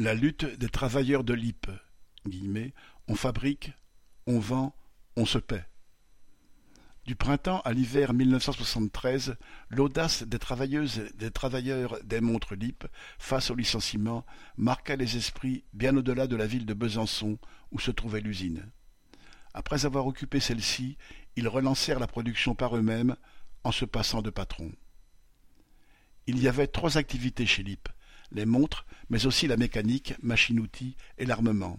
La lutte des travailleurs de l'Ype on fabrique, on vend, on se paie. Du printemps à l'hiver 1973, l'audace des travailleuses et des travailleurs des montres LIP face au licenciement marqua les esprits bien au-delà de la ville de Besançon où se trouvait l'usine. Après avoir occupé celle-ci, ils relancèrent la production par eux-mêmes en se passant de patron. Il y avait trois activités chez LIP les montres, mais aussi la mécanique, machine-outils et l'armement.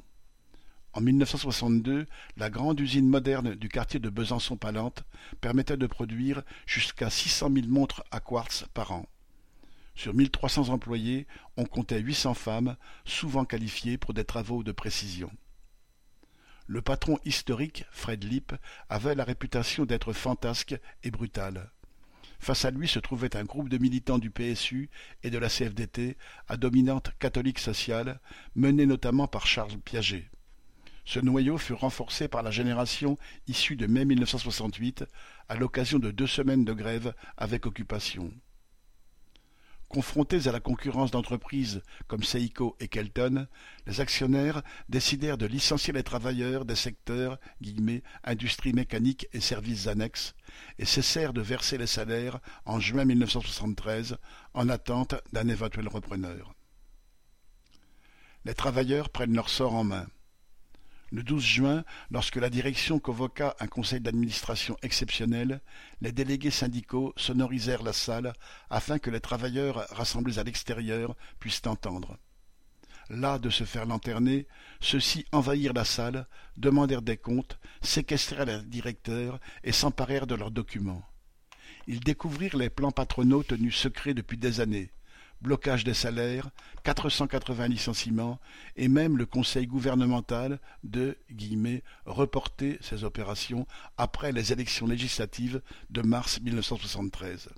En 1962, la grande usine moderne du quartier de Besançon-Palante permettait de produire jusqu'à 600 000 montres à quartz par an. Sur 1300 employés, on comptait 800 femmes, souvent qualifiées pour des travaux de précision. Le patron historique, Fred Lipp, avait la réputation d'être fantasque et brutal. Face à lui se trouvait un groupe de militants du PSU et de la CFDT à dominante catholique sociale, mené notamment par Charles Piaget. Ce noyau fut renforcé par la génération issue de mai 1968 à l'occasion de deux semaines de grève avec occupation. Confrontés à la concurrence d'entreprises comme Seiko et Kelton, les actionnaires décidèrent de licencier les travailleurs des secteurs industrie mécanique et services annexes et cessèrent de verser les salaires en juin 1973 en attente d'un éventuel repreneur. Les travailleurs prennent leur sort en main. Le 12 juin, lorsque la direction convoqua un conseil d'administration exceptionnel, les délégués syndicaux sonorisèrent la salle afin que les travailleurs rassemblés à l'extérieur puissent entendre. Là de se faire lanterner, ceux-ci envahirent la salle, demandèrent des comptes, séquestrèrent les directeurs et s'emparèrent de leurs documents. Ils découvrirent les plans patronaux tenus secrets depuis des années, blocage des salaires, 480 licenciements et même le conseil gouvernemental de reporter ces opérations après les élections législatives de mars 1973.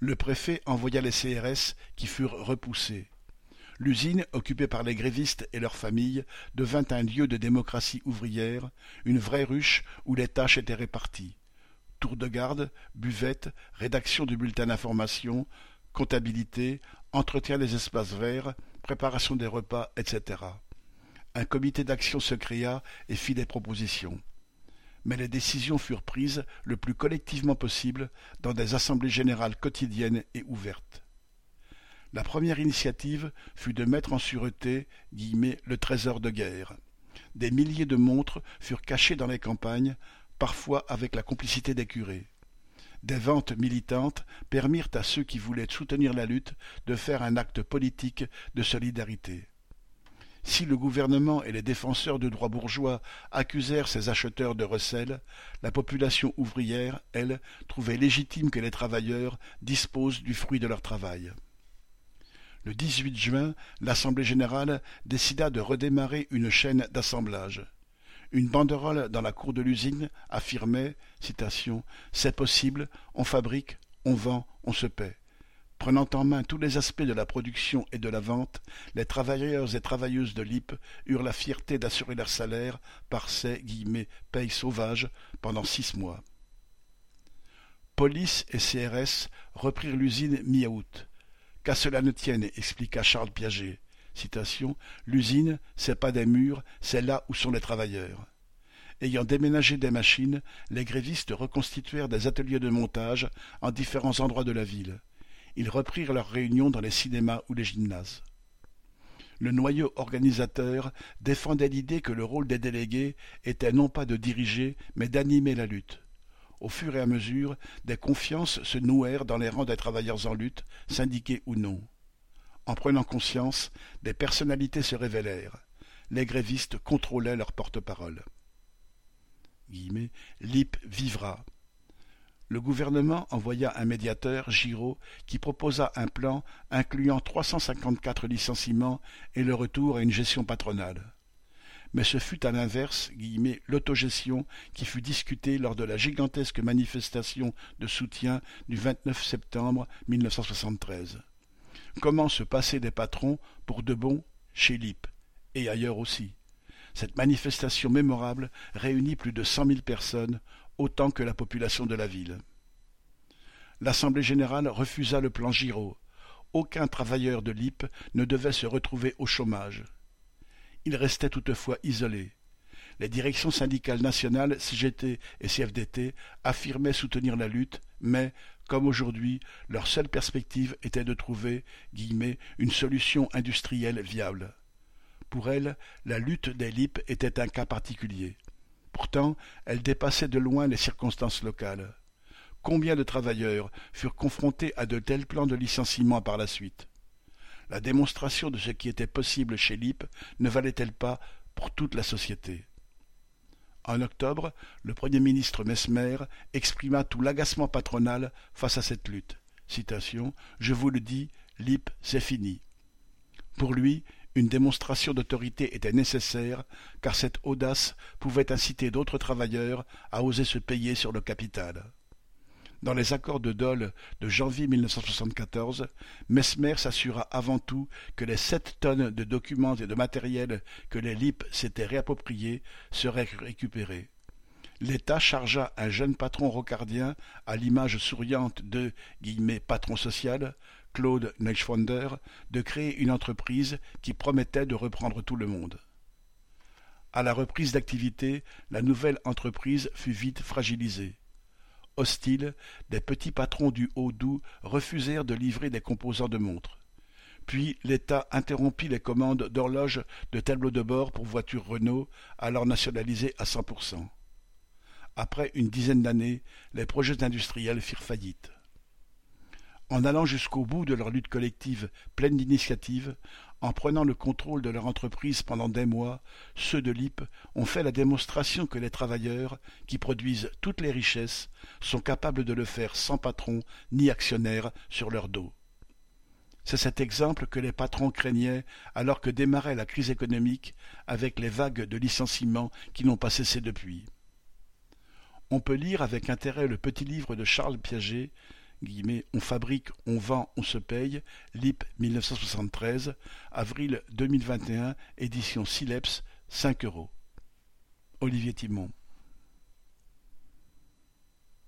Le préfet envoya les CRS qui furent repoussés. L'usine, occupée par les grévistes et leurs familles, devint un lieu de démocratie ouvrière, une vraie ruche où les tâches étaient réparties. Tour de garde, buvette, rédaction du bulletin d'information, comptabilité, entretien des espaces verts, préparation des repas, etc. Un comité d'action se créa et fit des propositions. Mais les décisions furent prises le plus collectivement possible dans des assemblées générales quotidiennes et ouvertes. La première initiative fut de mettre en sûreté le trésor de guerre. Des milliers de montres furent cachées dans les campagnes, parfois avec la complicité des curés. Des ventes militantes permirent à ceux qui voulaient soutenir la lutte de faire un acte politique de solidarité. Si le gouvernement et les défenseurs de droits bourgeois accusèrent ces acheteurs de recel, la population ouvrière, elle, trouvait légitime que les travailleurs disposent du fruit de leur travail. Le 18 juin, l'Assemblée générale décida de redémarrer une chaîne d'assemblage. Une banderole dans la cour de l'usine affirmait C'est possible, on fabrique, on vend, on se paie. Prenant en main tous les aspects de la production et de la vente, les travailleurs et travailleuses de l'IP eurent la fierté d'assurer leur salaire par ces guillemets, payes sauvages pendant six mois. Police et CRS reprirent l'usine mi-août. Qu'à cela ne tienne, expliqua Charles Piaget. Citation, L'usine, c'est pas des murs, c'est là où sont les travailleurs. Ayant déménagé des machines, les grévistes reconstituèrent des ateliers de montage en différents endroits de la ville. Ils reprirent leurs réunions dans les cinémas ou les gymnases. Le noyau organisateur défendait l'idée que le rôle des délégués était non pas de diriger, mais d'animer la lutte. Au fur et à mesure, des confiances se nouèrent dans les rangs des travailleurs en lutte, syndiqués ou non. En prenant conscience, des personnalités se révélèrent. Les grévistes contrôlaient leur porte-parole. L'IP vivra. Le gouvernement envoya un médiateur, Giraud, qui proposa un plan incluant 354 licenciements et le retour à une gestion patronale. Mais ce fut à l'inverse l'autogestion qui fut discutée lors de la gigantesque manifestation de soutien du 29 septembre 1973. Comment se passer des patrons pour de bon chez Lip et ailleurs aussi Cette manifestation mémorable réunit plus de cent mille personnes, autant que la population de la ville. L'Assemblée générale refusa le plan Giraud. aucun travailleur de l'IP ne devait se retrouver au chômage. Il restait toutefois isolé. Les directions syndicales nationales, CGT et CFDT, affirmaient soutenir la lutte, mais, comme aujourd'hui, leur seule perspective était de trouver une solution industrielle viable. Pour elles, la lutte des LIP était un cas particulier. Pourtant, elle dépassait de loin les circonstances locales. Combien de travailleurs furent confrontés à de tels plans de licenciement par la suite? La démonstration de ce qui était possible chez LIP ne valait-elle pas pour toute la société? En octobre, le Premier ministre Mesmer exprima tout l'agacement patronal face à cette lutte. Je vous le dis, LIP, c'est fini. Pour lui, une démonstration d'autorité était nécessaire, car cette audace pouvait inciter d'autres travailleurs à oser se payer sur le capital. Dans les accords de Dole de janvier 1974, Mesmer s'assura avant tout que les sept tonnes de documents et de matériel que les LIP s'étaient réappropriés seraient récupérés. L'État chargea un jeune patron rocardien, à l'image souriante de « patron social », Claude Neuschwander, de créer une entreprise qui promettait de reprendre tout le monde. À la reprise d'activité, la nouvelle entreprise fut vite fragilisée. Hostiles, des petits patrons du Haut-Doubs refusèrent de livrer des composants de montres. Puis l'État interrompit les commandes d'horloges de tableaux de bord pour voitures Renault, alors nationalisées à 100%. Après une dizaine d'années, les projets industriels firent faillite. En allant jusqu'au bout de leur lutte collective pleine d'initiative, en prenant le contrôle de leur entreprise pendant des mois, ceux de l'IP ont fait la démonstration que les travailleurs, qui produisent toutes les richesses, sont capables de le faire sans patron ni actionnaire sur leur dos. C'est cet exemple que les patrons craignaient alors que démarrait la crise économique avec les vagues de licenciements qui n'ont pas cessé depuis. On peut lire avec intérêt le petit livre de Charles Piaget on fabrique, on vend, on se paye, LIP 1973, avril 2021, édition Sileps, 5 euros. Olivier Timon.